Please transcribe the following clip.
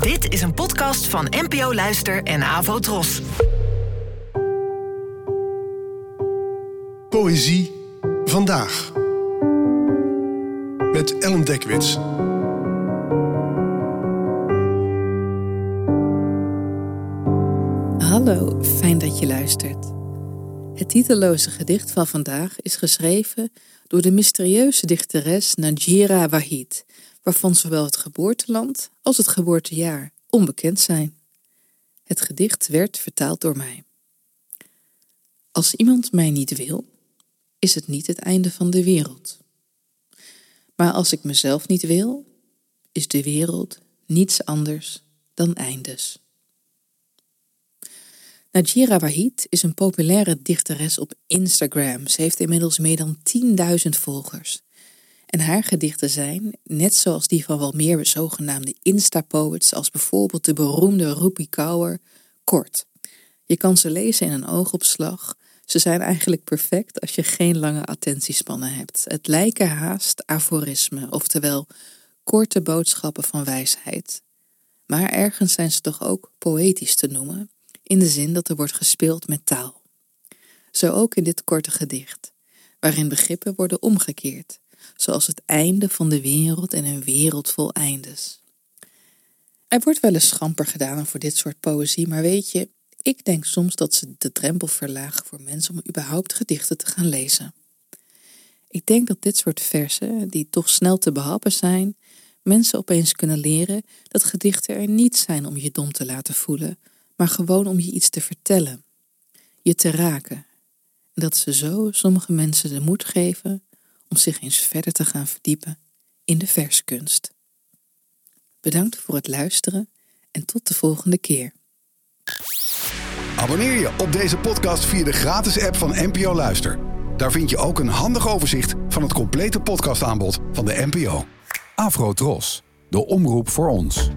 Dit is een podcast van NPO Luister en Avo Tros. Poëzie vandaag. Met Ellen Dekwits. Hallo, fijn dat je luistert. Het titelloze gedicht van vandaag is geschreven door de mysterieuze dichteres Najira Wahid, waarvan zowel het geboorteland als het geboortejaar onbekend zijn. Het gedicht werd vertaald door mij. Als iemand mij niet wil, is het niet het einde van de wereld. Maar als ik mezelf niet wil, is de wereld niets anders dan eindes. Najira Wahid is een populaire dichteres op Instagram. Ze heeft inmiddels meer dan 10.000 volgers. En haar gedichten zijn, net zoals die van wel meer zogenaamde Insta-poets, als bijvoorbeeld de beroemde Rupi Kaur, kort. Je kan ze lezen in een oogopslag. Ze zijn eigenlijk perfect als je geen lange attentiespannen hebt. Het lijken haast aforismen, oftewel korte boodschappen van wijsheid. Maar ergens zijn ze toch ook poëtisch te noemen in de zin dat er wordt gespeeld met taal. Zo ook in dit korte gedicht, waarin begrippen worden omgekeerd, zoals het einde van de wereld en een wereld vol eindes. Er wordt wel eens schamper gedaan voor dit soort poëzie, maar weet je, ik denk soms dat ze de drempel verlagen voor mensen om überhaupt gedichten te gaan lezen. Ik denk dat dit soort versen, die toch snel te behappen zijn, mensen opeens kunnen leren dat gedichten er niet zijn om je dom te laten voelen, maar gewoon om je iets te vertellen, je te raken. En dat ze zo sommige mensen de moed geven om zich eens verder te gaan verdiepen in de verskunst. Bedankt voor het luisteren en tot de volgende keer. Abonneer je op deze podcast via de gratis app van NPO Luister. Daar vind je ook een handig overzicht van het complete podcastaanbod van de NPO. Afro Tros, de omroep voor ons.